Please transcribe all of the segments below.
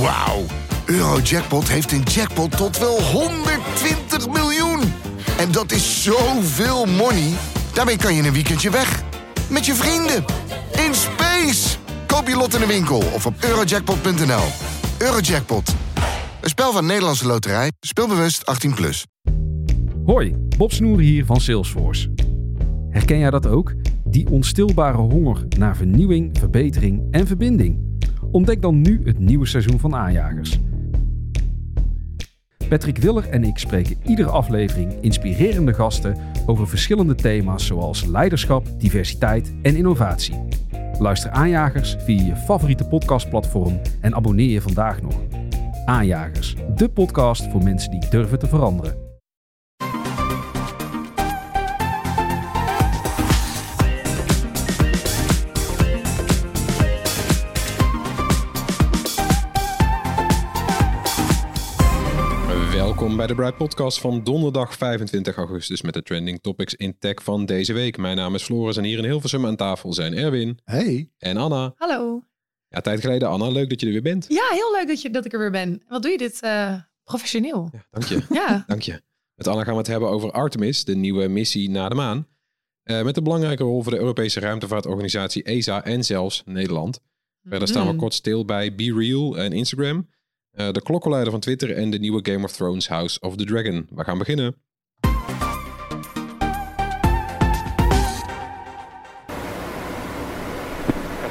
Wauw. Eurojackpot heeft een jackpot tot wel 120 miljoen. En dat is zoveel money. Daarmee kan je een weekendje weg. Met je vrienden. In space. Koop je lot in de winkel of op eurojackpot.nl. Eurojackpot. Een spel van Nederlandse Loterij. Speelbewust 18+. Plus. Hoi, Bob Snoer hier van Salesforce. Herken jij dat ook? Die onstilbare honger naar vernieuwing, verbetering en verbinding. Ontdek dan nu het nieuwe seizoen van Aanjagers. Patrick Willer en ik spreken iedere aflevering inspirerende gasten over verschillende thema's zoals leiderschap, diversiteit en innovatie. Luister Aanjagers via je favoriete podcastplatform en abonneer je vandaag nog. Aanjagers, de podcast voor mensen die durven te veranderen. Welkom bij de Bright Podcast van donderdag 25 augustus met de trending topics in tech van deze week. Mijn naam is Floris en hier in Hilversum aan tafel zijn Erwin Hey. en Anna. Hallo. Ja, tijd geleden Anna, leuk dat je er weer bent. Ja, heel leuk dat, je, dat ik er weer ben. Wat doe je dit eh, professioneel? Ja, dank je. Ja. dank je. Met Anna gaan we het hebben over Artemis, de nieuwe missie naar de maan. Eh, met een belangrijke rol voor de Europese ruimtevaartorganisatie ESA en zelfs Nederland. Verder staan we Mm. kort stil bij Be Real en Instagram. Eh, de klokkenleider van Twitter en de nieuwe Game of Thrones House of the Dragon. We gaan beginnen.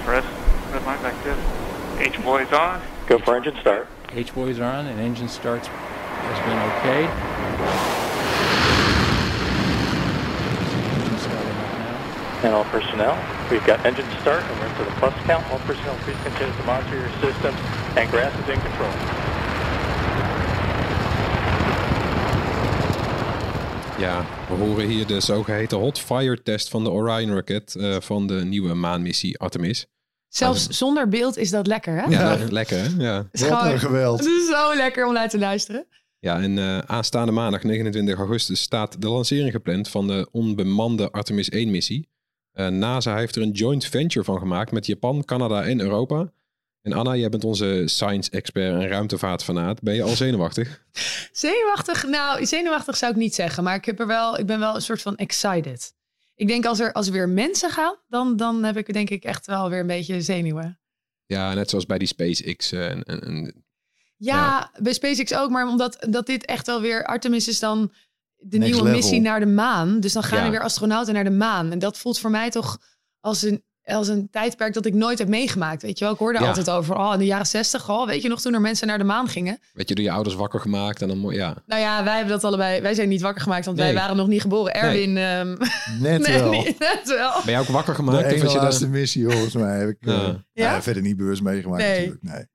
FRS, red line back there. H boys on. Go for engine start. H boys are on and engine starts has been okay. And all personnel, we've got engine start and we're into the plus count. All personnel, please continue to monitor your systems and grass is in control. Ja, we horen hier de zogeheten hot fire test van de Orion raket eh, van de nieuwe maanmissie Artemis. Zelfs zonder beeld is dat lekker, hè? Ja, lekker hè? Ja. Het is Wat gewoon- een geweld. Het is zo lekker om naar te luisteren. Ja, en eh, aanstaande maandag 29 augustus staat de lancering gepland van de onbemande Artemis 1 missie. Eh, NASA heeft er een joint venture van gemaakt met Japan, Canada en Europa. En Anna, jij bent onze science expert en ruimtevaartfanaat. Ben je al zenuwachtig? Zenuwachtig? Nou, zenuwachtig zou ik niet zeggen. Maar ik, heb er wel, ik ben wel een soort van excited. Ik denk als er, als er weer mensen gaan, dan, dan heb ik denk ik echt wel weer een beetje zenuwen. Ja, net zoals bij die SpaceX. eh, en, en, en- Ja, bij SpaceX ook. Maar omdat dat dit echt wel weer... Artemis is dan de Next nieuwe level. missie naar de maan. Dus dan gaan Ja. er weer astronauten naar de maan. En dat voelt voor mij toch als een, als een tijdperk dat ik nooit heb meegemaakt. Weet je wel, ik hoorde Ja. altijd over... Oh, in de jaren zestig, oh, weet je nog toen er mensen naar de maan gingen? weet je, door je ouders wakker gemaakt en dan... Ja, Nou ja, wij hebben dat allebei... Wij zijn niet wakker gemaakt, want wij waren nog niet geboren. Erwin... ehm, Net nee, wel. niet- net wel. ben jij ook wakker De gemaakt? was je laatste daar- missie volgens mij heb ik eh, Ja. Ja? ja, verder niet bewust meegemaakt Nee. natuurlijk. Nee.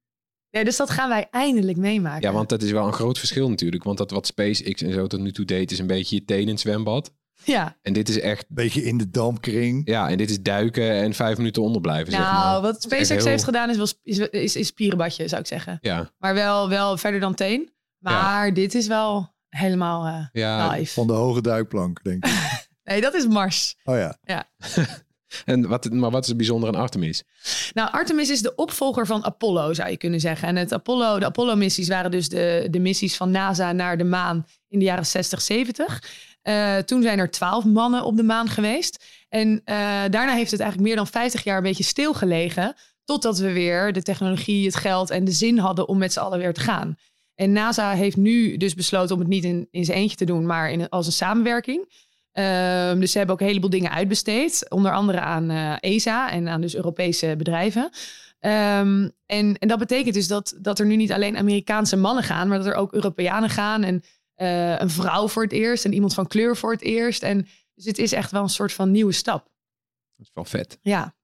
Nee, dus dat gaan wij eindelijk meemaken. Ja, want dat is wel een groot verschil natuurlijk. Want dat wat SpaceX en zo tot nu toe deed, is een beetje je teen in het zwembad. Ja, En dit is echt, Beetje in de dampkring. ja, en dit is duiken en vijf minuten onderblijven. zeg nou, maar. wat SpaceX heel- heeft gedaan is, wel, is, is, is spierenbadje, zou ik zeggen. Ja, Maar wel, wel verder dan teen. Maar dit is wel helemaal eh ja. live. Van de hoge duikplank, denk ik. Nee, dat is Mars. Oh ja. En wat, maar wat is het bijzonder aan Artemis? Nou, Artemis is de opvolger van Apollo, zou je kunnen zeggen. En het Apollo, de Apollo-missies waren dus de, de missies van NASA naar de maan in de jaren 60, 70. Eh, toen zijn er twaalf mannen op de maan geweest. En eh, daarna heeft het eigenlijk meer dan 50 jaar een beetje stilgelegen. Totdat we weer de technologie, het geld en de zin hadden om met z'n allen weer te gaan. En NASA heeft nu dus besloten om het niet in, in zijn eentje te doen, maar in, als een samenwerking. Ehm, dus ze hebben ook een heleboel dingen uitbesteed. Onder andere aan eh, ESA en aan dus Europese bedrijven. Ehm, en, en dat betekent dus dat, dat er nu niet alleen Amerikaanse mannen gaan, maar dat er ook Europeanen gaan. En eh, een vrouw voor het eerst en iemand van kleur voor het eerst. En dus het is echt wel een soort van nieuwe stap. Dat is wel vet. Ja,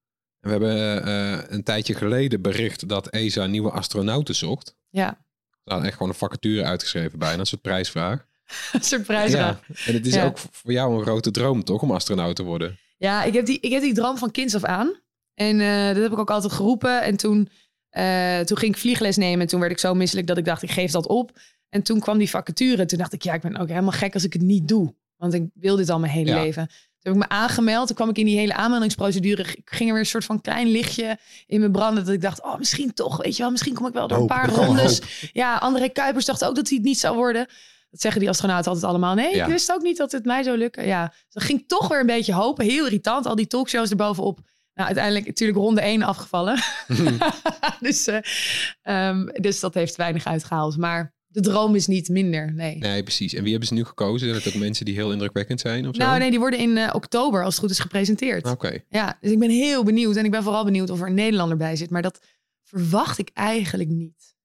we hebben eh, een tijdje geleden bericht dat ESA nieuwe astronauten zocht. ja. Ze hadden echt gewoon een vacature uitgeschreven bijna, een soort prijsvraag. prijsvraag. Ja. En het is Ja. ook voor jou een grote droom toch, om astronaut te worden? Ja, ik heb die, ik heb die droom van kinds af aan. En eh, dat heb ik ook altijd geroepen. En toen, eh, toen ging ik vliegles nemen. En toen werd ik zo misselijk dat ik dacht, ik geef dat op. En toen kwam die vacature. Toen dacht ik, ja, ik ben ook helemaal gek als ik het niet doe. Want ik wil dit al mijn hele Ja. leven. Toen heb ik me aangemeld. Toen kwam ik in die hele aanmeldingsprocedure. Ging er weer een soort van klein lichtje in me branden. Dat ik dacht, oh, misschien toch, weet je wel. Misschien kom ik wel door een paar rondes. Ja, André Kuipers dacht ook dat hij het niet zou worden. Dat zeggen die astronauten altijd allemaal. Nee, Ja. ik wist ook niet dat het mij zou lukken. Ja, dus dat ging toch weer een beetje hopen. Heel irritant, al die talkshows erbovenop. Nou, uiteindelijk natuurlijk ronde 1 afgevallen. dus, eh, ehm, dus dat heeft weinig uitgehaald. Maar de droom is niet minder, nee. Nee, precies. En wie hebben ze nu gekozen? Zijn het ook mensen die heel indrukwekkend zijn of zo? Nou, nee, die worden in eh, oktober, als het goed is, gepresenteerd. Oké. Ja, dus ik ben heel benieuwd. En ik ben vooral benieuwd of er een Nederlander bij zit. Maar dat verwacht ik eigenlijk niet.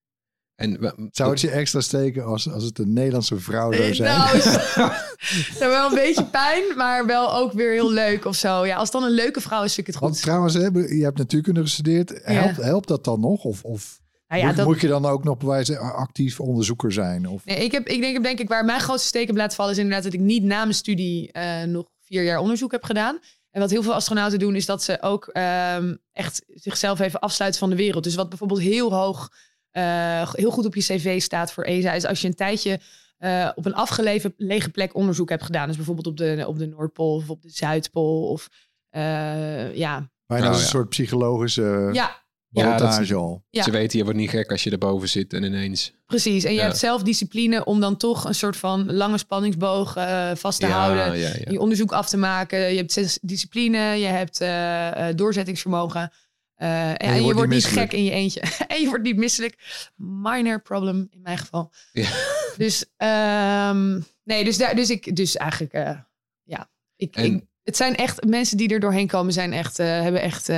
En Zou het je extra steken als, als het een Nederlandse vrouw zou zijn? Nou, is- nou, wel een beetje pijn, maar wel ook weer heel leuk of zo. Ja, als het dan een leuke vrouw is, vind ik het Want goed. trouwens, hè, je hebt natuurkunde gestudeerd. Helpt, helpt dat dan nog? Of, of Nou ja, moet, dat- moet je dan ook nog bewijzen actief onderzoeker zijn? Of, Nee, ik, heb, ik denk, denk ik, waar mijn grootste steek heb laten vallen, is inderdaad dat ik niet na mijn studie eh, nog vier jaar onderzoek heb gedaan. En wat heel veel astronauten doen, is dat ze ook ehm, echt zichzelf even afsluiten van de wereld. Dus wat bijvoorbeeld heel hoog, eh, heel goed op je cv staat voor ESA, is als je een tijdje eh, op een afgelegen lege plek onderzoek hebt gedaan. Dus bijvoorbeeld op de, op de Noordpool of op de Zuidpool. Of eh, ja. bijna Nou, ja. een soort psychologische ja, Ja, al. Ja. Ze weten, je wordt niet gek als je erboven zit en ineens... precies. En je Ja. hebt zelf discipline om dan toch een soort van lange spanningsboog eh, vast te ja, houden. ja, ja. je onderzoek af te maken. Je hebt dis- discipline, je hebt eh, eh, doorzettingsvermogen. Eh, en, je je, wordt wordt niet misselijk. gek in je eentje. en je wordt niet misselijk. Minor problem in mijn geval. Ja. Dus, ehm, nee, dus, daar, dus ik, dus eigenlijk, eh, ja. Ik, En- ik- het zijn echt, mensen die er doorheen komen, zijn echt, eh, hebben echt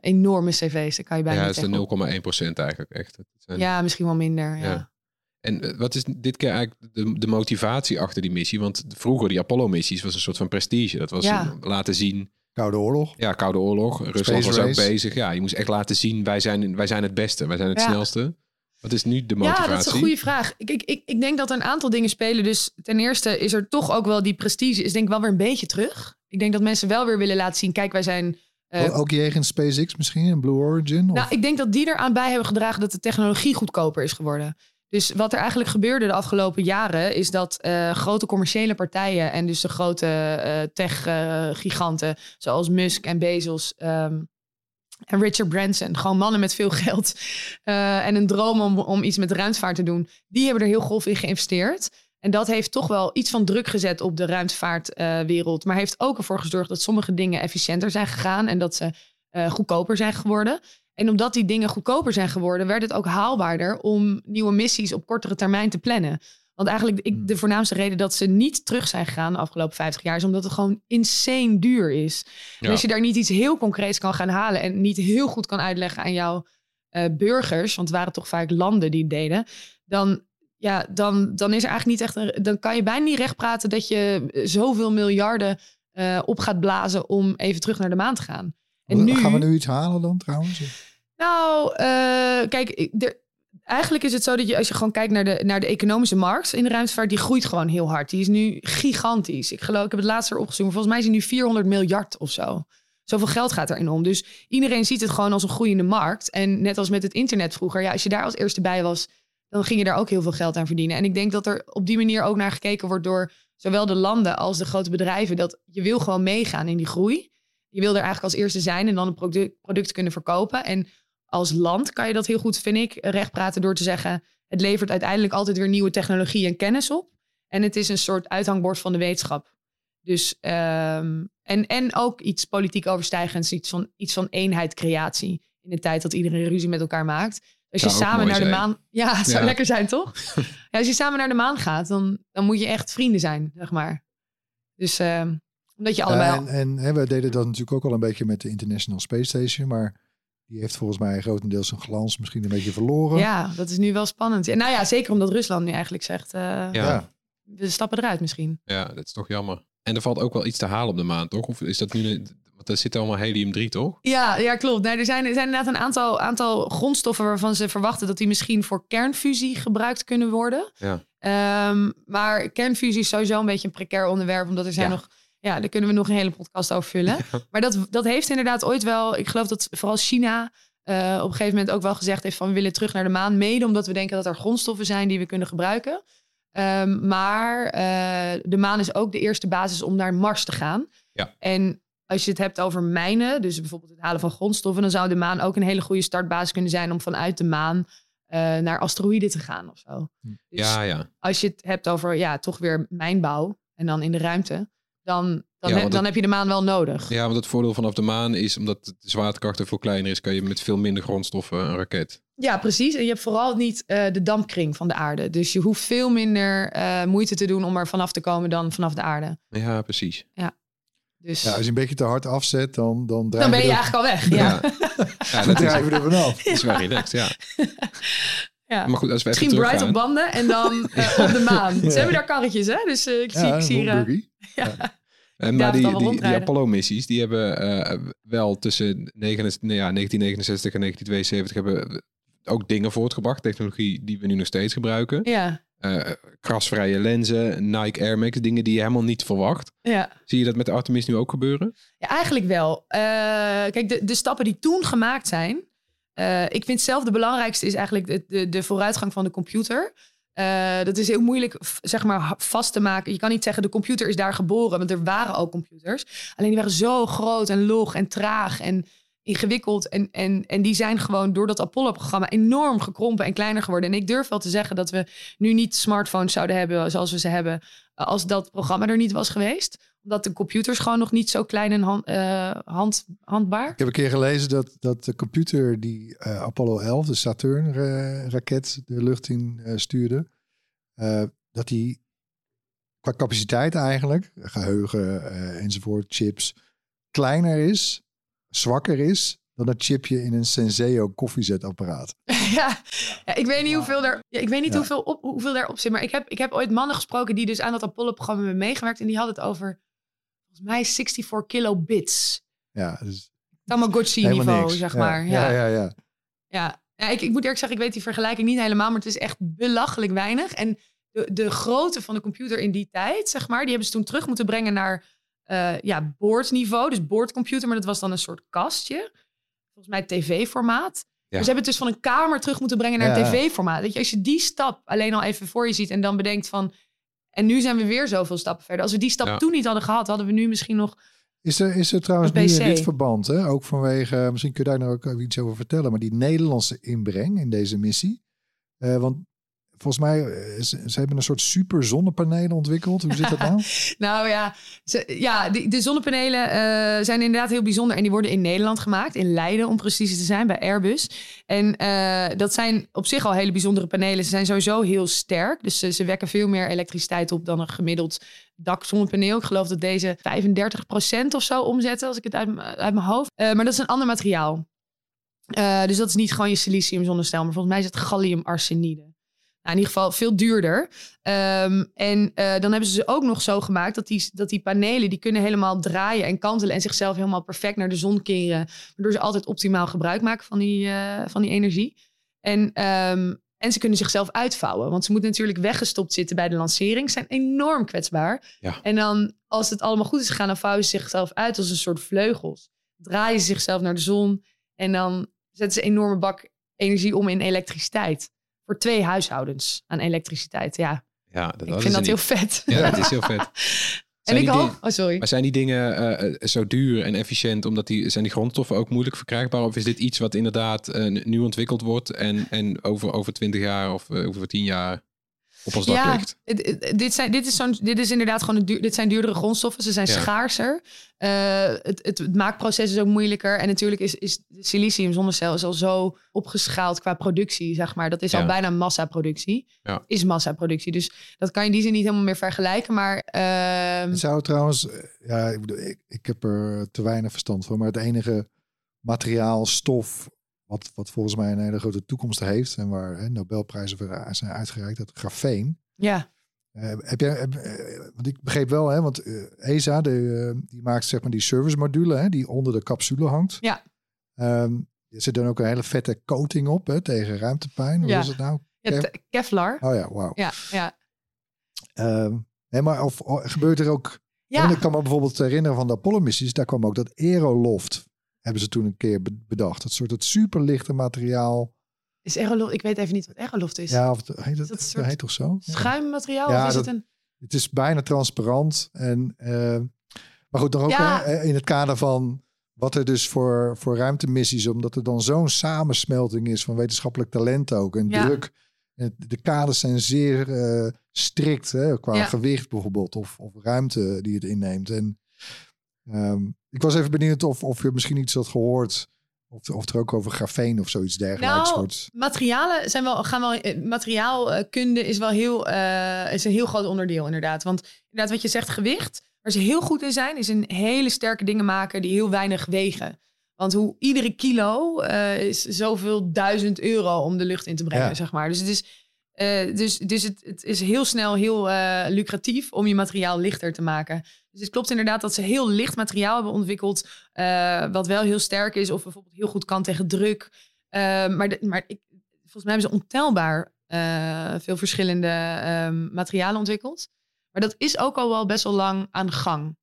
enorme cv's. Daar kan je bijna Ja, het is tegenop. de 0,1 procent eigenlijk echt. Zijn- Ja, misschien wel minder. Ja. Ja. En wat is dit keer eigenlijk de, de motivatie achter die missie? Want vroeger, die Apollo-missies, was een soort van prestige. Dat was Ja. laten zien, Koude oorlog. ja, Koude Oorlog. Rusland was ook bezig. Ja, je moest echt laten zien, wij zijn, wij zijn het beste. Wij zijn het Ja. snelste. Wat is nu de motivatie? Ja, dat is een goede vraag. Ik, ik, ik, ik denk dat er een aantal dingen spelen. Dus ten eerste is er toch ook wel die prestige, is denk ik wel weer een beetje terug. Ik denk dat mensen wel weer willen laten zien, kijk, wij zijn... eh, ook jegens SpaceX misschien, en Blue Origin? Of? nou, ik denk dat die eraan bij hebben gedragen dat de technologie goedkoper is geworden. Dus wat er eigenlijk gebeurde de afgelopen jaren, is dat eh, grote commerciële partijen en dus de grote eh, tech-giganten, zoals Musk en Bezos ehm, en Richard Branson, gewoon mannen met veel geld eh, en een droom om, om iets met ruimtevaart te doen, die hebben er heel golf in geïnvesteerd. En dat heeft toch wel iets van druk gezet op de ruimtevaartwereld. maar heeft ook ervoor gezorgd dat sommige dingen efficiënter zijn gegaan en dat ze eh, goedkoper zijn geworden. En omdat die dingen goedkoper zijn geworden, werd het ook haalbaarder om nieuwe missies op kortere termijn te plannen. Want eigenlijk ik, de voornaamste reden dat ze niet terug zijn gegaan de afgelopen 50 jaar is omdat het gewoon insane duur is. En als je daar niet iets heel concreets kan gaan halen en niet heel goed kan uitleggen aan jouw eh, burgers, want het waren toch vaak landen die het deden, dan, ja, dan, dan is er eigenlijk niet echt een, dan kan je bijna niet recht praten dat je zoveel miljarden eh, op gaat blazen om even terug naar de maan te gaan. En nu, Gaan we nu iets halen dan trouwens? nou, eh, kijk, er, eigenlijk is het zo dat je als je gewoon kijkt naar de, naar de economische markt in de ruimtevaart, die groeit gewoon heel hard. Die is nu gigantisch. Ik geloof, ik heb het laatst opgezocht, maar volgens mij is die nu 400 miljard of zo. Zoveel geld gaat erin om. Dus iedereen ziet het gewoon als een groeiende markt. En net als met het internet vroeger, ja, als je daar als eerste bij was, dan ging je daar ook heel veel geld aan verdienen. En ik denk dat er op die manier ook naar gekeken wordt door zowel de landen als de grote bedrijven. Dat je wil gewoon meegaan in die groei. Je wil er eigenlijk als eerste zijn en dan een product, product kunnen verkopen. En als land kan je dat heel goed, vind ik, recht praten door te zeggen... het levert uiteindelijk altijd weer nieuwe technologie en kennis op. En het is een soort uithangbord van de wetenschap. Dus, ehm, en, en ook iets politiek overstijgends, iets van, iets van eenheid creatie. In de tijd dat iedereen ruzie met elkaar maakt. Als je samen naar de maan... Ja, het zou Ja. lekker zijn, toch? ja, als je samen naar de maan gaat, dan, dan moet je echt vrienden zijn, zeg maar. Dus ehm, omdat je allebei... En, en hè, we deden dat natuurlijk ook al een beetje met de International Space Station. Maar die heeft volgens mij grotendeels zijn glans misschien een beetje verloren. Ja, dat is nu wel spannend. En nou ja, zeker omdat Rusland nu eigenlijk zegt... eh, Ja. We stappen eruit misschien. Ja, dat is toch jammer. En er valt ook wel iets te halen op de maan, toch? Of is dat nu... een- Want er zit allemaal helium-3, toch? Ja, ja klopt. Nee, er, zijn, er zijn inderdaad een aantal, aantal grondstoffen waarvan ze verwachten dat die misschien voor kernfusie gebruikt kunnen worden. Ja. Ehm, maar kernfusie is sowieso een beetje een precair onderwerp, omdat er zijn Ja. nog, ja, daar kunnen we nog een hele podcast over vullen. Maar dat, dat heeft inderdaad ooit wel, ik geloof dat vooral China eh, op een gegeven moment ook wel gezegd heeft van we willen terug naar de maan, mede omdat we denken dat er grondstoffen zijn die we kunnen gebruiken. Ehm, maar eh, de maan is ook de eerste basis om naar Mars te gaan. Ja. En als je het hebt over mijnen, dus bijvoorbeeld het halen van grondstoffen, dan zou de maan ook een hele goede startbasis kunnen zijn om vanuit de maan eh, naar asteroïden te gaan of zo. Dus Ja, ja. als je het hebt over ja, toch weer mijnbouw en dan in de ruimte, dan, dan, Ja, he- dan het- heb je de maan wel nodig. Ja, want het voordeel vanaf de maan is, omdat de zwaartekracht er veel kleiner is, kan je met veel minder grondstoffen een raket. Ja, precies. En je hebt vooral niet eh, de dampkring van de aarde. Dus je hoeft veel minder eh, moeite te doen om er vanaf te komen dan vanaf de aarde. Ja, precies. Dus Ja, als je een beetje te hard afzet, dan, dan dan ben je er- eigenlijk al weg. Ja. Ja, dan dat is, drijven we er vanaf. dat is wel relaxed, ja. Ja. Maar goed, als we even Misschien Bright op banden en dan eh, op de maan. Ze hebben daar karretjes, hè? Dus eh, ik zie, Ja, ik zie hier... eh, buggy. En Ja, maar die. Apollo-missies, die hebben eh, wel tussen 69, nou ja, 1969 en 1972 hebben ook dingen voortgebracht. Technologie die we nu nog steeds gebruiken. ja, Eh, krasvrije lenzen, Nike Air Max, dingen die je helemaal niet verwacht. ja. Zie je dat met de Artemis nu ook gebeuren? Ja, eigenlijk wel. Eh, kijk, de, de stappen die toen gemaakt zijn. Eh, ik vind zelf de belangrijkste is eigenlijk de, de, de vooruitgang van de computer. Eh, dat is heel moeilijk zeg maar, vast te maken. Je kan niet zeggen de computer is daar geboren, want er waren ook computers. Alleen die waren zo groot en log en traag en ingewikkeld. En, en, en die zijn gewoon door dat Apollo-programma enorm gekrompen en kleiner geworden. En ik durf wel te zeggen dat we nu niet smartphones zouden hebben zoals we ze hebben eh, als dat programma er niet was geweest omdat de computers gewoon nog niet zo klein en hand, eh, hand, handbaar. Ik heb een keer gelezen dat, dat de computer die eh, Apollo 11, de Saturn-raket, de lucht in eh, stuurde, eh, dat die qua capaciteit eigenlijk, geheugen eh, enzovoort, chips, kleiner is, zwakker is dan dat chipje in een Senseo koffiezetapparaat. ja, ja, ik weet niet hoeveel er, ik weet niet Ja. hoeveel, op, hoeveel daarop zit. Maar ik heb, ik heb ooit mannen gesproken die dus aan dat Apollo-programma hebben meegewerkt. En die hadden het over, volgens mij, 64 kilobits. Ja, dus helemaal Tamagotchi-niveau, niks. zeg Ja, maar. Ja, ja, ja. Ja, ja ik, ik moet eerlijk zeggen, ik weet die vergelijking niet helemaal, maar het is echt belachelijk weinig. En de, de grootte van de computer in die tijd, zeg maar, die hebben ze toen terug moeten brengen naar eh ja, boordniveau. Dus boordcomputer, maar dat was dan een soort kastje. Volgens mij tv-formaat. Ja. Maar ze hebben het dus van een kamer terug moeten brengen naar een tv-formaat. Weet je, als je die stap alleen al even voor je ziet en dan bedenkt van... En nu zijn we weer zoveel stappen verder. Als we die stap Ja. toen niet hadden gehad, hadden we nu misschien nog... Is er, is er trouwens nu in dit verband, hè, ook vanwege, misschien kun je daar nog ook iets over vertellen, maar die Nederlandse inbreng in deze missie. Eh, want volgens mij, eh, ze, ze hebben een soort super zonnepanelen ontwikkeld. Hoe zit dat nou? Nou ja, ja die, de zonnepanelen eh, zijn inderdaad heel bijzonder. En die worden in Nederland gemaakt. In Leiden, om precies te zijn, bij Airbus. En eh, dat zijn op zich al hele bijzondere panelen. Ze zijn sowieso heel sterk. Dus ze, wekken veel meer elektriciteit op dan een gemiddeld dakzonnepaneel. Ik geloof dat deze 35% of zo omzetten, als ik het uit, uit mijn hoofd. Eh, maar dat is een ander materiaal. Dus dat is niet gewoon je silicium zonnestel, maar volgens mij is het galliumarsenide. Nou, in ieder geval veel duurder. Ehm, en eh, dan hebben ze ze ook nog zo gemaakt dat die, dat die panelen die kunnen helemaal draaien en kantelen en zichzelf helemaal perfect naar de zon keren. Waardoor ze altijd optimaal gebruik maken van die, eh, van die energie. En, ehm, en ze kunnen zichzelf uitvouwen. Want ze moeten natuurlijk weggestopt zitten bij de lancering. Ze zijn enorm kwetsbaar. Ja. En dan, als het allemaal goed is gegaan, dan vouwen ze zichzelf uit als een soort vleugels. Draaien ze zichzelf naar de zon. En dan zetten ze een enorme bak energie om in elektriciteit. Voor twee huishoudens aan elektriciteit. Ja, Ja, dat, ik vind dat heel vet. Ja, dat is heel vet. en ik dingen- Oh, sorry. Maar zijn die dingen eh, eh, zo duur en efficiënt omdat die zijn die grondstoffen ook moeilijk verkrijgbaar? Of is dit iets wat inderdaad eh, nu ontwikkeld wordt en, en over, over 20 jaar of over 10 jaar op ons dak Ja, ligt? dit, zijn, dit, is zo'n, dit is inderdaad gewoon een duur, dit zijn duurdere grondstoffen. Ze zijn Ja. schaarser. Eh, het, het, het maakproces is ook moeilijker. En natuurlijk is, is de silicium zonnecel is al zo opgeschaald qua productie, zeg maar. Dat is Ja. al bijna massaproductie. Ja. Is massaproductie. Dus dat kan je in die zin niet helemaal meer vergelijken. Maar ehm, Het zou trouwens, ja, ik, bedoel, ik, ik heb er te weinig verstand van, maar het enige materiaal, stof, wat, wat volgens mij een hele grote toekomst heeft en waar hè, Nobelprijzen voor zijn uitgereikt, dat grafeen. ja, Eh, heb jij, heb, eh, want ik begreep wel, hè, want eh, ESA de, eh, die maakt zeg maar die service module hè, die onder de capsule hangt. Ja. Ehm, er zit dan ook een hele vette coating op hè, tegen ruimtepijn. Hoe Ja. is het nou? Kev- Kevlar. Oh ja, wauw. Ja, ja. Ehm, nee, maar of, of gebeurt er ook Ja. Want ik kan me bijvoorbeeld herinneren van de Apollo-missies, daar kwam ook dat Aeroloft, hebben ze toen een keer be- bedacht. Dat soort het superlichte materiaal, Is Aeroloft, ik weet even niet wat Aeroloft is. Ja, of heet het, dat dat heet toch zo? Schuimmateriaal? Ja, of is dat- het een... Het is bijna transparant. En, eh, maar goed, nog ook Ja. hè, in het kader van wat er dus voor, voor ruimtemissies, omdat er dan zo'n samensmelting is van wetenschappelijk talent ook en Ja. druk. De kaders zijn zeer eh, strikt hè, qua Ja. gewicht bijvoorbeeld of, of ruimte die het inneemt. En ehm, ik was even benieuwd of, of je misschien iets had gehoord of, of er ook over grafeen of zoiets dergelijks Nou, wordt. materialen zijn wel, gaan wel, eh, materiaalkunde is wel heel, eh, is een heel groot onderdeel inderdaad. Want inderdaad wat je zegt, gewicht, waar ze heel goed in zijn, is een hele sterke dingen maken die heel weinig wegen. Want hoe iedere kilo eh, is zoveel duizend euro om de lucht in te brengen, Ja. zeg maar. Dus het is, dus, dus het, het is heel snel heel lucratief om je materiaal lichter te maken. Dus het klopt inderdaad dat ze heel licht materiaal hebben ontwikkeld, eh, wat wel heel sterk is of bijvoorbeeld heel goed kan tegen druk. Eh, maar de- maar ik, volgens mij hebben ze ontelbaar eh, veel verschillende ehm, materialen ontwikkeld. Maar dat is ook al wel best wel lang aan de gang.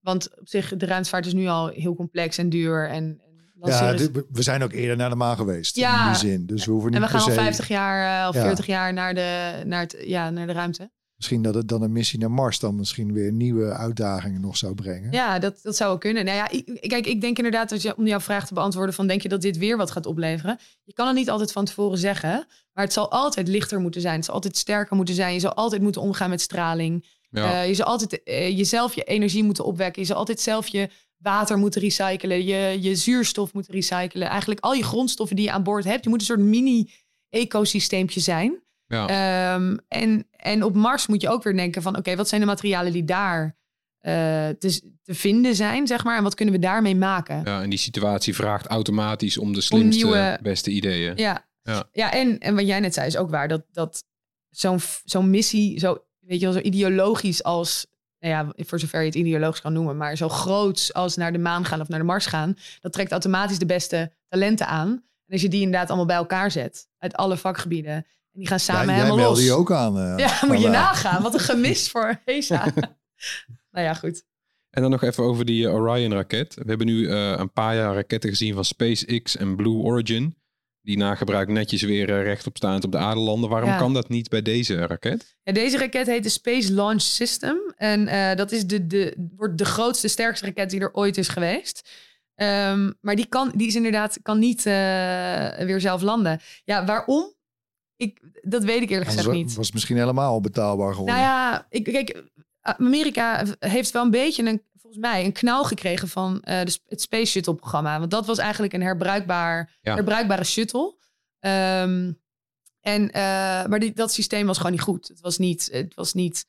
Want op zich, de ruimtevaart is nu al heel complex en duur. En, en Ja, is- we- zijn ook eerder naar de maan geweest Ja. in die zin. Dus we hoeven niet en we gaan al se- 50 jaar of Ja. 40 jaar naar de, naar, het, ja, naar de ruimte. Misschien dat het dan een missie naar Mars dan misschien weer nieuwe uitdagingen nog zou brengen. Ja, dat, dat zou wel kunnen. Nou ja, ik, kijk, ik denk inderdaad, dat je, om jouw vraag te beantwoorden, van denk je dat dit weer wat gaat opleveren? Je kan het niet altijd van tevoren zeggen, maar het zal altijd lichter moeten zijn. Het zal altijd sterker moeten zijn. Je zal altijd moeten omgaan met straling. Ja. Eh, je zal altijd eh, jezelf je energie moeten opwekken. Je zal altijd zelf je water moeten recyclen, je, je zuurstof moeten recyclen. Eigenlijk al je grondstoffen die je aan boord hebt. Je moet een soort mini-ecosysteempje zijn. Ja. Ehm, en, en op Mars moet je ook weer denken van... oké, wat zijn de materialen die daar eh, te, te vinden zijn, zeg maar... en wat kunnen we daarmee maken? ja, en die situatie vraagt automatisch om de slimste, nieuwe- beste ideeën. Ja, Ja. ja en, en wat jij net zei is ook waar. Dat, dat zo'n zo'n missie, zo, weet je wel, zo ideologisch als... Nou ja, voor zover je het ideologisch kan noemen... maar zo groot als naar de maan gaan of naar de Mars gaan... dat trekt automatisch de beste talenten aan. En als je die inderdaad allemaal bij elkaar zet... uit alle vakgebieden... en die gaan samen Ja, jij helemaal meldde los... je ook aan. eh, Ja, moet je nagaan. Wat een gemis voor ESA. nou ja, goed. En dan nog even over die eh, Orion-raket. We hebben nu eh, een paar jaar raketten gezien van SpaceX en Blue Origin. Die na gebruik netjes weer eh, rechtopstaand op de aarde landen. Waarom Ja. kan dat niet bij deze raket? Ja, deze raket heet de Space Launch System. En eh, dat is de, de, wordt de grootste, sterkste raket die er ooit is geweest. Ehm, maar die, kan, die is inderdaad kan niet eh, weer zelf landen. Ja, waarom? Ik, dat weet ik eerlijk gezegd niet. was het misschien helemaal betaalbaar geworden. Nou ja, ik, kijk, Amerika heeft wel een beetje een, volgens mij, een knauw gekregen van eh, de, het Space Shuttle programma. Want dat was eigenlijk een herbruikbaar, Ja. herbruikbare shuttle. Ehm, en, eh, maar die, dat systeem was gewoon niet goed. Het was niet, het was niet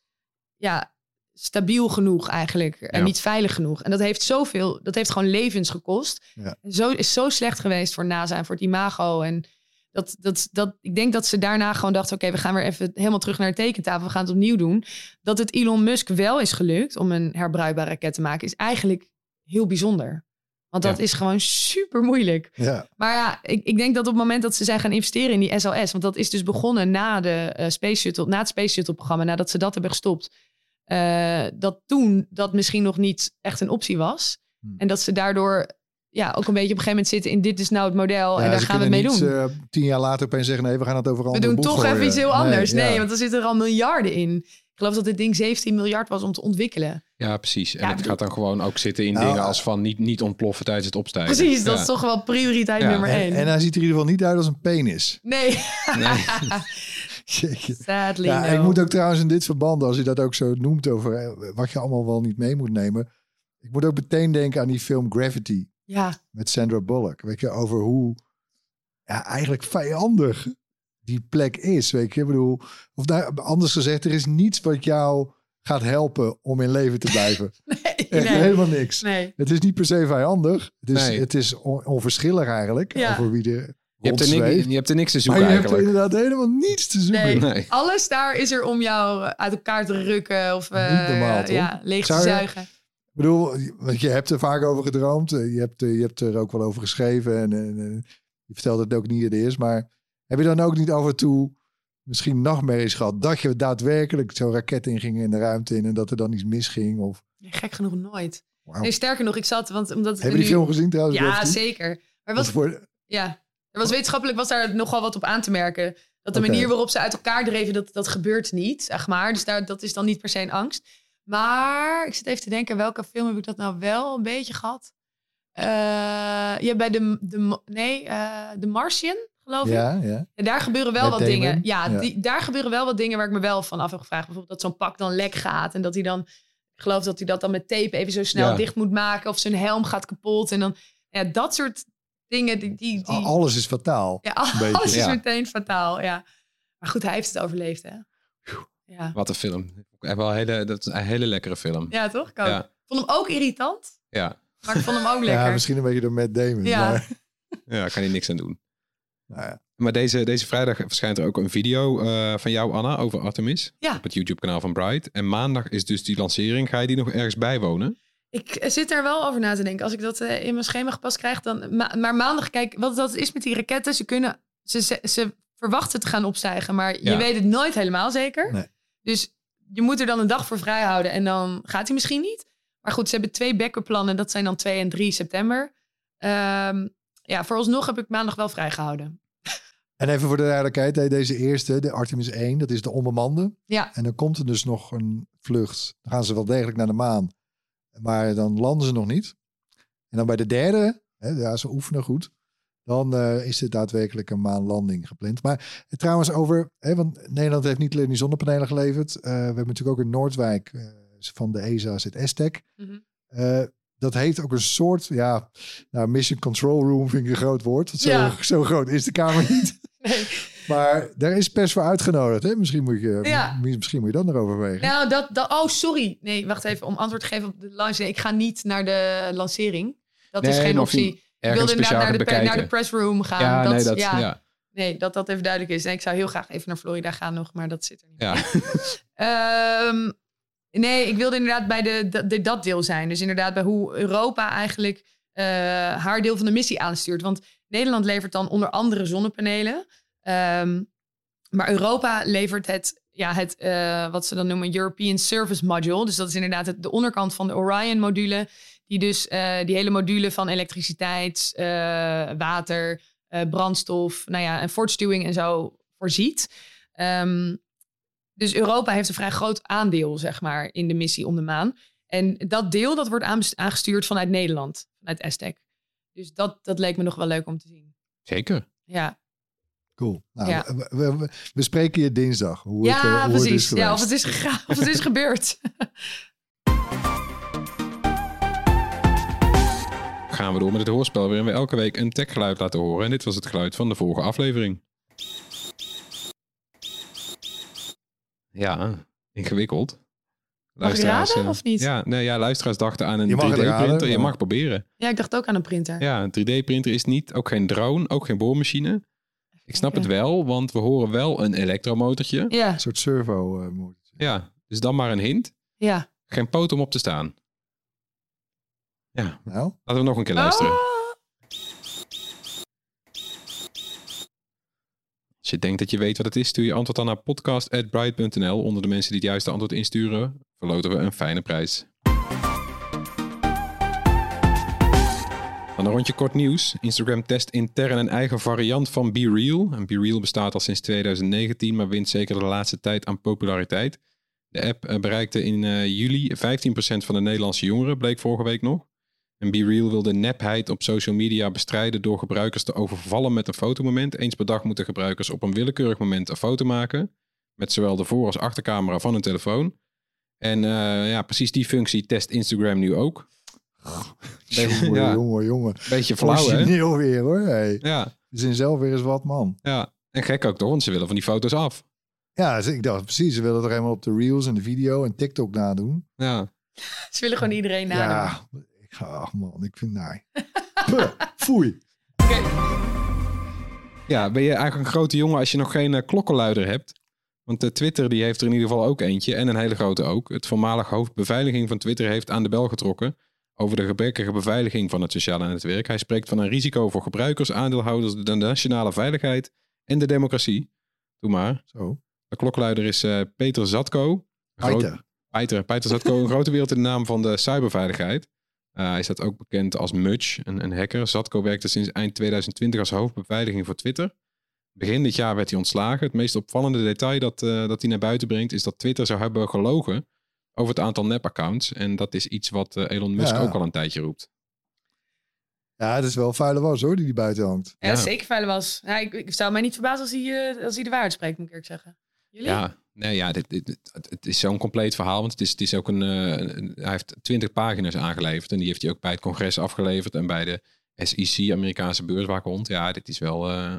ja, stabiel genoeg eigenlijk. En Ja. niet veilig genoeg. En dat heeft zoveel, dat heeft gewoon levens gekost. Ja. En zo is zo slecht geweest voor NASA en voor het imago. En dat, dat, dat, ik denk dat ze daarna gewoon dachten: oké, we gaan weer even helemaal terug naar de tekentafel. We gaan het opnieuw doen. Dat het Elon Musk wel is gelukt om een herbruikbare raket te maken, is eigenlijk heel bijzonder. Want dat Ja. is gewoon super moeilijk. Ja. Maar ja, ik, ik denk dat op het moment dat ze zijn gaan investeren in die SLS, want dat is dus begonnen na, de, eh, Space Shuttle, na het Space Shuttle programma, nadat ze dat hebben gestopt, eh, dat toen dat misschien nog niet echt een optie was. Hmm. En dat ze daardoor ja, ook een beetje op een gegeven moment zitten in dit is nou het model en daar gaan we het mee kunnen doen. niet, eh, tien jaar later opeens zeggen, nee, we gaan het over we doen toch gooien. even iets heel anders. Nee, ja. want er zitten er al miljarden in. Ik geloof dat dit ding 17 miljard was om te ontwikkelen. Ja, precies. En Ja, het gaat dan gewoon ook zitten in Nou, dingen eh, als van niet, niet ontploffen tijdens het opstijgen. Precies, dat Ja. is toch wel prioriteit Ja, nummer En, één. en hij ziet er in ieder geval niet uit als een penis. Nee, Nee. Sadly Ja, no. ik moet ook trouwens in dit verband, als je dat ook zo noemt over eh, wat je allemaal wel niet mee moet nemen. Ik moet ook meteen denken aan die film Gravity Ja, met Sandra Bullock. Weet je, over hoe ja, eigenlijk vijandig die plek is. Weet je, ik bedoel, of nou, anders gezegd, er is niets wat jou gaat helpen om in leven te blijven. nee, Echt nee. helemaal niks. nee. Het is niet per se vijandig. Het is, Nee. het is on- onverschillig eigenlijk Ja. over wie er Je hebt, er niks, je hebt er niks te Maar zoeken je hebt er inderdaad helemaal niets te zoeken. Nee. Nee. Alles daar is er om jou uit elkaar te rukken of eh, normaal, ja, leeg te Zou zuigen. Ik bedoel, want je hebt er vaak over gedroomd. eh, Je hebt, eh, je hebt er ook wel over geschreven. En, en, en je vertelt het ook niet het is. Maar heb je dan ook niet af en toe misschien nachtmerries gehad... dat je daadwerkelijk zo'n raket inging in de ruimte in... en dat er dan iets misging? Of, Nee, gek genoeg nooit. Nee, sterker nog, ik zat, want omdat Heb je die nu- film gezien trouwens? Ja, zeker. Maar voor, ja, Er was wetenschappelijk was daar nogal wat op aan te merken. Dat de manier waarop ze uit elkaar dreven, dat, dat gebeurt niet, zeg maar. Dus daar, dat is dan niet per se een angst. Maar ik zit even te denken, welke film heb ik dat nou wel een beetje gehad? Eh ja, bij de, de, nee, eh de Martian, geloof ik. Ja, ja. En daar gebeuren wel Met wat Damon? dingen. Ja, Ja. Die, daar gebeuren wel wat dingen waar ik me wel van af heb gevraagd. Bijvoorbeeld dat zo'n pak dan lek gaat. En dat hij dan, ik geloof dat hij dat dan met tape even zo snel Ja. dicht moet maken. Of zijn helm gaat kapot. En dan, ja, dat soort dingen. Die, die, die, Alles is fataal. ja, beetje. alles is Ja. meteen fataal. Ja. Maar goed, hij heeft het overleefd, hè? Ja, Wat een film. Echt wel een hele, dat is een hele lekkere film. ja toch? Ik. Ja. Vond hem ook irritant. Ja, Maar ik vond hem ook lekker. Ja, misschien een beetje door Matt Damon. Ja. Maar, ja daar kan hij niks aan doen. nou ja. Maar deze, deze vrijdag verschijnt er ook een video eh, van jou, Anna, over Artemis. Ja. Op het YouTube-kanaal van Bright. En maandag is dus die lancering. Ga je die nog ergens bijwonen? Ik zit er wel over na te denken. Als ik dat eh, in mijn schema gepast krijg, dan. ma- maar maandag, kijk, wat dat is met die raketten. Ze kunnen. Ze, ze, ze verwachten te gaan opstijgen, maar je weet het nooit helemaal zeker. Nee. Dus je moet er dan een dag voor vrij houden en dan gaat hij misschien niet. Maar goed, ze hebben twee backup plannen. Dat zijn dan 2 en 3 september. Ehm, ja, vooralsnog heb ik maandag wel vrijgehouden. En even voor de duidelijkheid, deze eerste, de Artemis 1, dat is de onbemande. Ja. En dan komt er dus nog een vlucht. Dan gaan ze wel degelijk naar de maan. Maar dan landen ze nog niet. En dan bij de derde, hè, ja, ze oefenen goed. Dan eh, is er daadwerkelijk een maanlanding gepland. Maar eh, trouwens over, hè, want Nederland heeft niet alleen die zonnepanelen geleverd. Eh, we hebben natuurlijk ook in Noordwijk van de ESA zit ESTEC. Mhm. Dat heeft ook een soort, ja, nou, mission control room vind ik een groot woord. Want zo, Ja. zo groot is de kamer niet. Nee. Maar daar is pers voor uitgenodigd. Hè? Misschien, moet je, Ja. misschien moet je dat nog overwegen. Nou, dat, dat. Oh, sorry. Nee, wacht even. Om antwoord te geven op de lancering. Ik ga niet naar de lancering. Dat is geen optie. Ergens wilde inderdaad speciaal naar de, naar de pressroom gaan. Ja, dat, nee, dat, ja, ja. Nee, dat dat even duidelijk is. En ik zou heel graag even naar Florida gaan nog, maar dat zit er niet. Ja. Ehm, nee, ik wilde inderdaad bij de, de, de- dat deel zijn. Dus inderdaad bij hoe Europa eigenlijk eh, haar deel van de missie aanstuurt. Want Nederland levert dan onder andere zonnepanelen. Ehm, maar Europa levert het, ja, het eh, wat ze dan noemen European Service Module. Dus dat is inderdaad het, de onderkant van de Orion-module. Die dus eh, die hele module van elektriciteit, eh, water, eh, brandstof, nou ja, en voortstuwing en zo voorziet. Ehm, dus Europa heeft een vrij groot aandeel, zeg maar, in de missie om de maan. En dat deel, dat wordt aangestuurd vanuit Nederland, vanuit ESTEC. Dus dat, dat leek me nog wel leuk om te zien. Zeker. Ja, Cool. Nou, Ja. we, we- we- we spreken je dinsdag. Hoe het, ja het is precies. ja, of het is gegaan, of het is gebeurd. Gaan we door met het hoorspel waarin we elke week een techgeluid laten horen. En dit was het geluid van de vorige aflevering. Ja, ingewikkeld. Raden eh, of niet? Ja, nee, ja, luisteraars dachten aan een Je mag het 3D-printer. raden, Je mag proberen. Ja, ik dacht ook aan een printer. Ja, een 3D-printer is niet, ook geen drone, ook geen boormachine. Ik snap het wel, want we horen wel een elektromotortje. Ja, Een soort servo eh, motor. Ja, dus dan maar een hint. ja. Geen poot om op te staan. Ja, Nou, laten we nog een keer luisteren. Ah, Als je denkt dat je weet wat het is, stuur je antwoord dan naar podcast.bright.nl. Onder de mensen die het juiste antwoord insturen, verloten we een fijne prijs. Dan een rondje kort nieuws. Instagram test intern een eigen variant van Be Real. En Be Real bestaat al sinds 2019, maar wint zeker de laatste tijd aan populariteit. De app eh, bereikte in eh, juli 15% van de Nederlandse jongeren, bleek vorige week nog. En Be Real wil de nepheid op social media bestrijden door gebruikers te overvallen met een fotomoment. Eens per dag moeten gebruikers op een willekeurig moment een foto maken. Met zowel de voor- als achtercamera van hun telefoon. En eh, ja, precies die functie test Instagram nu ook. jongen, ja, jongen, jongen. beetje flauw hè? Origineel weer hoor. Hey. Ja, Ze zijn zelf weer eens wat man. ja. En gek ook toch, want ze willen van die foto's af. Ja, dus ik dacht precies. Ze willen er helemaal op de reels en de video en TikTok nadoen. Ja, Ze willen gewoon iedereen nadoen. Ja, ach man, ik vind nee. Puh, foei. ja ben je eigenlijk een grote jongen als je nog geen eh, klokkenluider hebt? Want eh, Twitter die heeft er in ieder geval ook eentje en een hele grote ook. Het voormalig hoofd beveiliging van Twitter heeft aan de bel getrokken over de gebrekkige beveiliging van het sociale netwerk. Hij spreekt van een risico voor gebruikers, aandeelhouders, de nationale veiligheid en de democratie. Doe maar. Zo. De klokluider is eh, Peter Zatko. Peter. Peter, Peter Zatko, een grote wereld in de naam van de cyberveiligheid. Eh, hij staat ook bekend als Mudge, een, een hacker. Zatko werkte sinds eind 2020 als hoofdbeveiliging voor Twitter. Begin dit jaar werd hij ontslagen. Het meest opvallende detail dat, eh, dat hij naar buiten brengt... is dat Twitter zou hebben gelogen over het aantal nep-accounts. En dat is iets wat eh, Elon Musk Ja. ook al een tijdje roept. Ja, het is wel vuile was hoor, die die buiten hangt. Ja, Ja. zeker vuile was. Ja, ik, ik zou mij niet verbazen als hij, eh, als hij de waarheid spreekt, moet ik eerlijk zeggen. Jullie? Ja, nee, ja dit, dit- het, het is zo'n compleet verhaal. Want het is, het is ook een, eh, een- Hij heeft 20 pagina's aangeleverd. En die heeft hij ook bij het congres afgeleverd. En bij de SEC, Amerikaanse beurswaakhond. Ja, dit is wel... eh,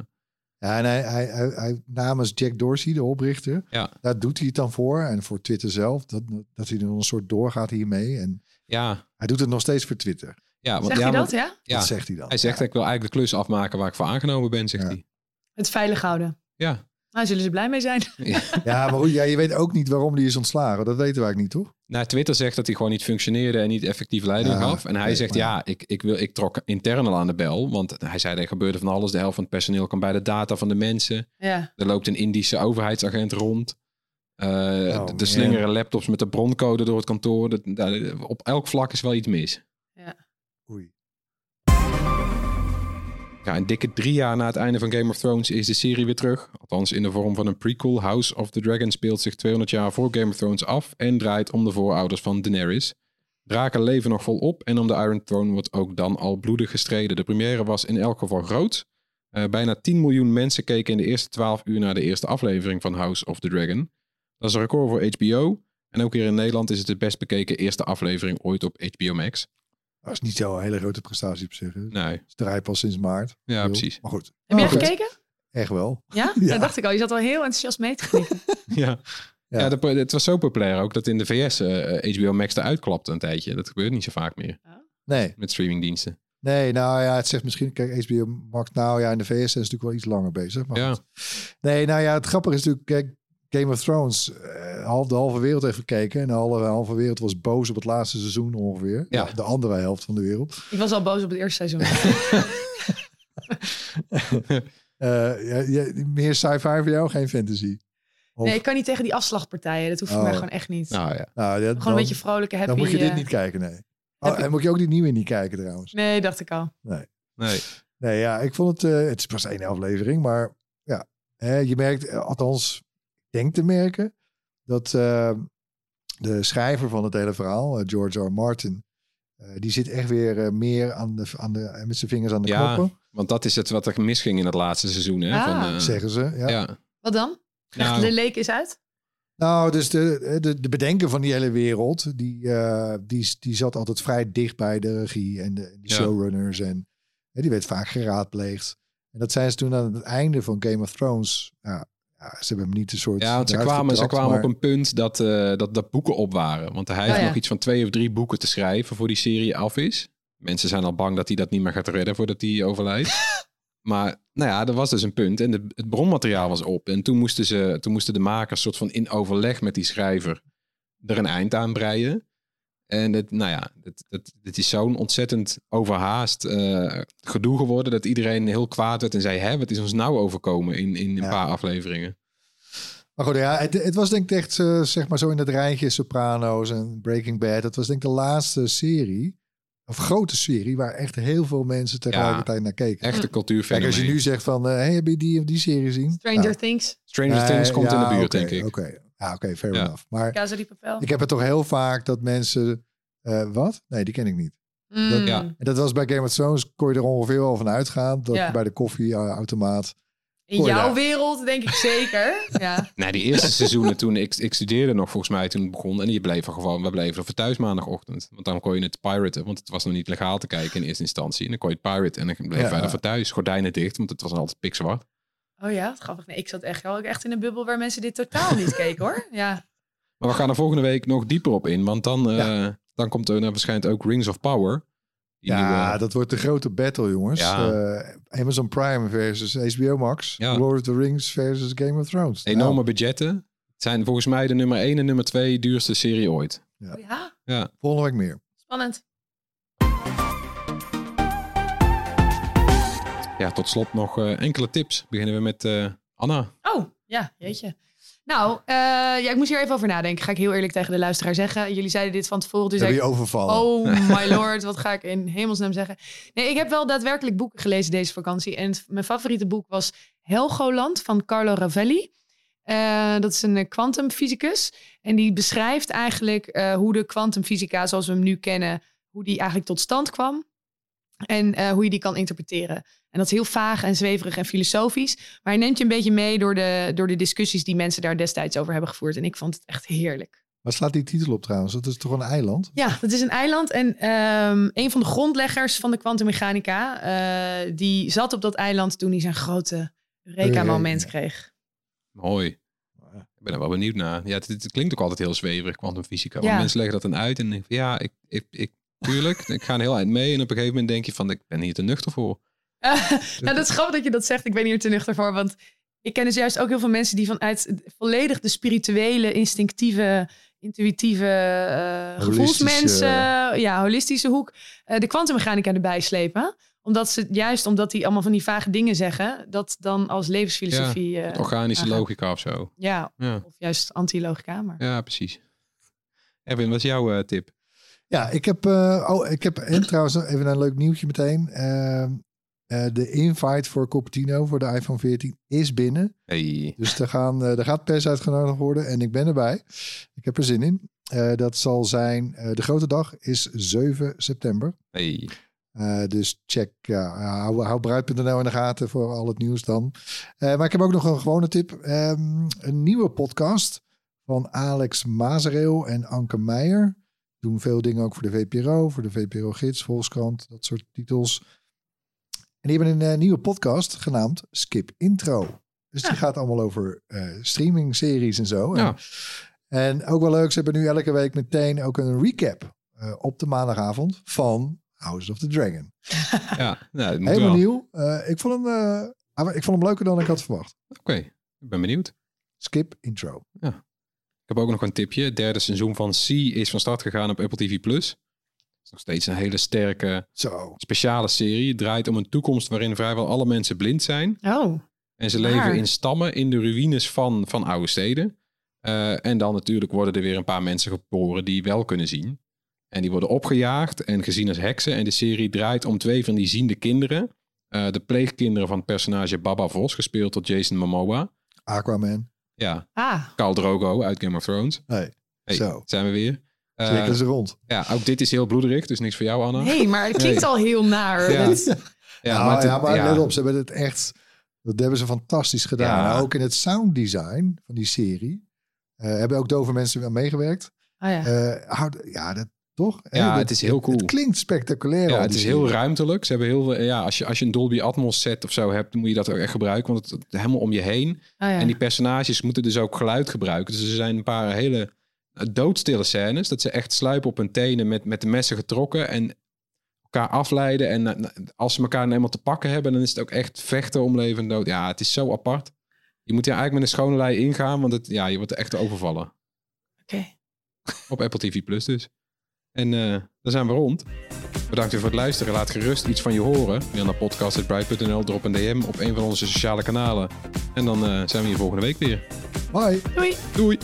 Ja, en hij, hij, hij, hij- namens Jack Dorsey, de oprichter, Ja. daar doet hij het dan voor. En voor Twitter zelf, dat, dat hij er een soort doorgaat hiermee. En ja, hij doet het nog steeds voor Twitter. ja, want, Zegt ja, hij dat, ja? ja, Dat zegt hij dan. Hij zegt, Ja. ik wil eigenlijk de klus afmaken waar ik voor aangenomen ben, zegt Ja. hij. Het veilig houden. Ja, Nou, zullen ze blij mee zijn. ja. Ja, maar goed, ja, je weet ook niet waarom die is ontslagen. Dat weten we eigenlijk niet, toch? Nou, Twitter zegt dat hij gewoon niet functioneerde en niet effectief leiding Ja, gaf. En hij nee, zegt, maar- ja, ik, ik, wil, ik trok intern al aan de bel. Want hij zei, er gebeurde van alles. De helft van het personeel kan bij de data van de mensen. Ja. Er loopt een Indische overheidsagent rond. Uh, Oh, de, slingeren laptops met de broncode door het kantoor. Op elk vlak is wel iets mis. Oei. Ja, een dikke drie jaar na het einde van Game of Thrones is de serie weer terug. Althans in de vorm van een prequel. House of the Dragon speelt zich 200 jaar voor Game of Thrones af en draait om de voorouders van Daenerys. Draken leven nog volop en om de Iron Throne wordt ook dan al bloedig gestreden. De première was in elk geval groot. Eh, bijna 10 miljoen mensen keken in de eerste 12 uur naar de eerste aflevering van House of the Dragon. Dat is een record voor HBO. En ook hier in Nederland is het de best bekeken eerste aflevering ooit op HBO Max. Dat is niet zo'n hele grote prestatie op zich. hè. Nee, Ze draaien pas sinds maart. ja, precies. Maar goed. Heb jij Oh, gekeken? Echt wel. Ja? Ja. Dat dacht ik al. Je zat al heel enthousiast mee te knikken. Ja. Ja. Ja, de- het was zo populair ook dat in de VS eh, HBO Max eruit klapte een tijdje. Dat gebeurt niet zo vaak meer Nee, met streamingdiensten. nee, nou ja, het zegt misschien, kijk, HBO Max, nou ja, in de VS zijn ze natuurlijk wel iets langer bezig. Maar Ja. goed. Nee, nou ja, het grappige is natuurlijk, kijk, Game of Thrones, eh, half, de halve wereld heeft gekeken. En de halve, halve wereld was boos op het laatste seizoen ongeveer. Ja. De, de andere helft van de wereld. Ik was al boos op het eerste seizoen. Eh, ja, ja, meer sci-fi voor jou, geen fantasy. Of- Nee, ik kan niet tegen die afslagpartijen. Dat hoeft voor Oh. mij gewoon echt niet. Nou ja. nou, ja, Gewoon dan, een beetje vrolijke, happy. dan moet je dit eh, niet kijken, nee. Oh, en moet je ook die nieuwe niet kijken trouwens. Nee, dacht ik al. Nee. Nee, ja, ik vond het, eh, het is pas één aflevering, maar ja, hè, je merkt, althans, denk te merken, dat eh, de schrijver van het hele verhaal, eh, George R. Martin, eh, die zit echt weer eh, meer aan de, aan de, met zijn vingers aan de Ja, knoppen, Want dat is het wat er misging in het laatste seizoen. Hè? Ah. Van, eh, zeggen ze. Ja. ja. Wat dan? Nou, de leek is uit? Nou, dus de, de, de bedenker van die hele wereld, die, eh, die, die zat altijd vrij dicht bij de regie en de, de Ja. showrunners. En hè, die werd vaak geraadpleegd. En dat zijn ze toen aan het einde van Game of Thrones. Ja, ja, ze hebben hem niet een soort. ja, want ze kwamen, ze kwamen maar- op een punt dat, eh, dat, dat boeken op waren. Want hij heeft Oh ja. nog iets van twee of drie boeken te schrijven voor die serie af is. Mensen zijn al bang dat hij dat niet meer gaat redden voordat hij overlijdt. maar nou ja, er was dus een punt en de, het bronmateriaal was op. En toen moesten, ze, toen moesten de makers soort van in overleg met die schrijver er een eind aan breien. En het, nou ja, het, het, het is zo'n ontzettend overhaast eh, gedoe geworden dat iedereen heel kwaad werd en zei: Hè, wat is ons nou overkomen in, in een Ja. paar afleveringen? Maar goed, ja, het, het was denk ik echt eh, zeg maar zo in het rijtje Sopranos en Breaking Bad. Het was denk ik de laatste serie, of grote serie, waar echt heel veel mensen tegelijkertijd naar keken. Echte Kijk, cultuurfenomeen. als je nu zegt van, eh, hey, heb je die of die serie gezien? Stranger Nou, Things, Stranger nee, Things komt in de buurt, denk ik. Oké, ja, oké, fair Ja. enough. Maar Casa di Papel. ik heb het toch heel vaak dat mensen, eh, wat? Nee, die ken ik niet. Mm. ja. En dat was bij Game of Thrones, kon je er ongeveer wel van uitgaan. Dat Ja. bij de koffieautomaat. In Hoor je jouw daar? wereld denk ik zeker. ja. Nee, die eerste seizoenen toen, ik, ik studeerde nog volgens mij toen het begon. En die bleven gewoon, we bleven voor thuis maandagochtend. Want dan kon je het piraten, want het was nog niet legaal te kijken in eerste instantie. En dan kon je het pirate en dan bleven Ja. wij er voor thuis. Gordijnen dicht, want het was altijd pikzwart. Oh ja, grappig. Nee, ik zat echt, ook echt in een bubbel waar mensen dit totaal niet keken hoor. Ja. Maar we gaan er volgende week nog dieper op in. Want dan, eh, dan komt er nou waarschijnlijk ook Rings of Power. Die Ja, nieuwe- dat wordt de grote battle, jongens. Ja. Eh, Amazon Prime versus HBO Max. Ja. Lord of the Rings versus Game of Thrones. enorme Nou, budgetten. Het zijn volgens mij de nummer 1 en nummer 2 duurste serie ooit. Oh ja, Ja. volgende week meer. spannend. Ja, tot slot nog eh, enkele tips. Beginnen we met eh, Anna. Oh, Ja, jeetje. Nou, eh, ja, ik moest hier even over nadenken. Ga ik heel eerlijk tegen de luisteraar zeggen. Jullie zeiden dit van tevoren. Dus Heb zei je ik, overvallen? oh my lord, wat ga ik in hemelsnaam zeggen? Nee, ik heb wel daadwerkelijk boeken gelezen deze vakantie. En het- mijn favoriete boek was Helgoland van Carlo Ravelli. Eh, dat is een kwantumfysicus. En die beschrijft eigenlijk eh, hoe de kwantumfysica zoals we hem nu kennen... hoe die eigenlijk tot stand kwam. En eh, hoe je die kan interpreteren. En dat is heel vaag en zweverig en filosofisch. Maar hij neemt je een beetje mee door de, door de discussies die mensen daar destijds over hebben gevoerd. En ik vond het echt heerlijk. Waar slaat die titel op trouwens? Dat is toch een eiland? Ja, dat is een eiland. En ehm, een van de grondleggers van de kwantummechanica... eh, die zat op dat eiland toen hij zijn grote Eureka-moment Eureka. kreeg. Mooi. Ik ben er wel benieuwd naar. Ja, het, het klinkt ook altijd heel zweverig, kwantumfysica. Ja. Want mensen leggen dat dan uit en ja, ik, ik, ik, tuurlijk, ik ga een heel eind mee. En op een gegeven moment denk je van, ik ben hier te nuchter voor. nou, dat is grappig dat je dat zegt. Ik ben hier te nuchter voor. Want ik ken dus juist ook heel veel mensen die vanuit volledig de spirituele, instinctieve, intuïtieve eh gevoelsmensen, ja, holistische hoek, eh, de kwantummechanica erbij slepen. Omdat ze juist omdat die allemaal van die vage dingen zeggen, dat dan als levensfilosofie. eh, Organische logica of zo. Ja, Ja, of juist anti-logica. Maar... ja precies. Erwin, wat is jouw eh, tip? Ja, ik heb, eh, oh, ik heb en trouwens even een leuk nieuwtje meteen. Ehm, eh, de invite voor Cupertino voor de iPhone 14 is binnen. Hey. Dus er, gaan, eh, er gaat pers uitgenodigd worden en ik ben erbij. Ik heb er zin in. Eh, dat zal zijn, de grote dag is 7 september. Hey. Dus check, ja, hou, hou bruid.nl in de gaten voor al het nieuws dan. Maar ik heb ook nog een gewone tip. Ehm, een nieuwe podcast van Alex Mazereel en Anke Meijer. Doen veel dingen ook voor de VPRO, voor de VPRO-gids, Volkskrant, dat soort titels. En die hebben een eh, nieuwe podcast genaamd Skip Intro. Dus die gaat allemaal over eh streaming-series en zo. En, Ja. en ook wel leuk, ze hebben nu elke week meteen ook een recap eh, op de maandagavond van House of the Dragon. Ja, nou, dat Helemaal wel. nieuw. Ik, vond hem, ah, ik vond hem leuker dan ik had verwacht. Oké, ik ben benieuwd. Skip intro. Ik heb ook nog een tipje. Het derde seizoen van C is van start gegaan op Apple TV+. Plus. Is nog steeds een hele sterke, Zo. speciale serie. Het draait om een toekomst waarin vrijwel alle mensen blind zijn. Oh, En ze Waar? leven in stammen in de ruïnes van, van oude steden. Eh, en dan natuurlijk worden er weer een paar mensen geboren die wel kunnen zien. En die worden opgejaagd en gezien als heksen. En de serie draait om twee van die ziende kinderen. Eh, de pleegkinderen van het personage Baba Vos, gespeeld door Jason Momoa. Aquaman. Ja, ah, Khal Drogo uit Game of Thrones. Hey, Hey, Zo. zijn we weer. Eh, cirkel is rond. ja, ook dit is heel bloederig, dus niks voor jou, Anna. nee, maar het klinkt Nee. al heel naar. Ja. Nou, ja, maar ja. let op, ze hebben het echt... Dat hebben ze fantastisch gedaan. Ja. Ook in het sounddesign van die serie. eh, hebben ook dove mensen aan meegewerkt. Oh ja. Eh, houd- ja, dat, toch? Ja, Eh, het is heel cool. Het klinkt spectaculair. Ja, het is heel ruimtelijk. Ze hebben heel veel, ja, als je, als je een Dolby Atmos set of zo hebt, dan moet je dat ook echt gebruiken, want het, het helemaal om je heen. Oh ja. En die personages moeten dus ook geluid gebruiken. Dus er zijn een paar hele eh, doodstille scènes, dat ze echt sluipen op hun tenen met, met de messen getrokken en elkaar afleiden. En eh, als ze elkaar eenmaal te pakken hebben, dan is het ook echt vechten om leven en dood. Ja, het is zo apart. Je moet hier eigenlijk met een schone lei ingaan, want het, ja, je wordt er echt overvallen. Oké. Op Apple TV Plus dus. En eh dan zijn we rond. Bedankt weer voor het luisteren. Laat gerust iets van je horen. Via naar podcast.bright.nl. Drop een DM op een van onze sociale kanalen. En dan eh, zijn we hier volgende week weer. Bye. Doei. Doei!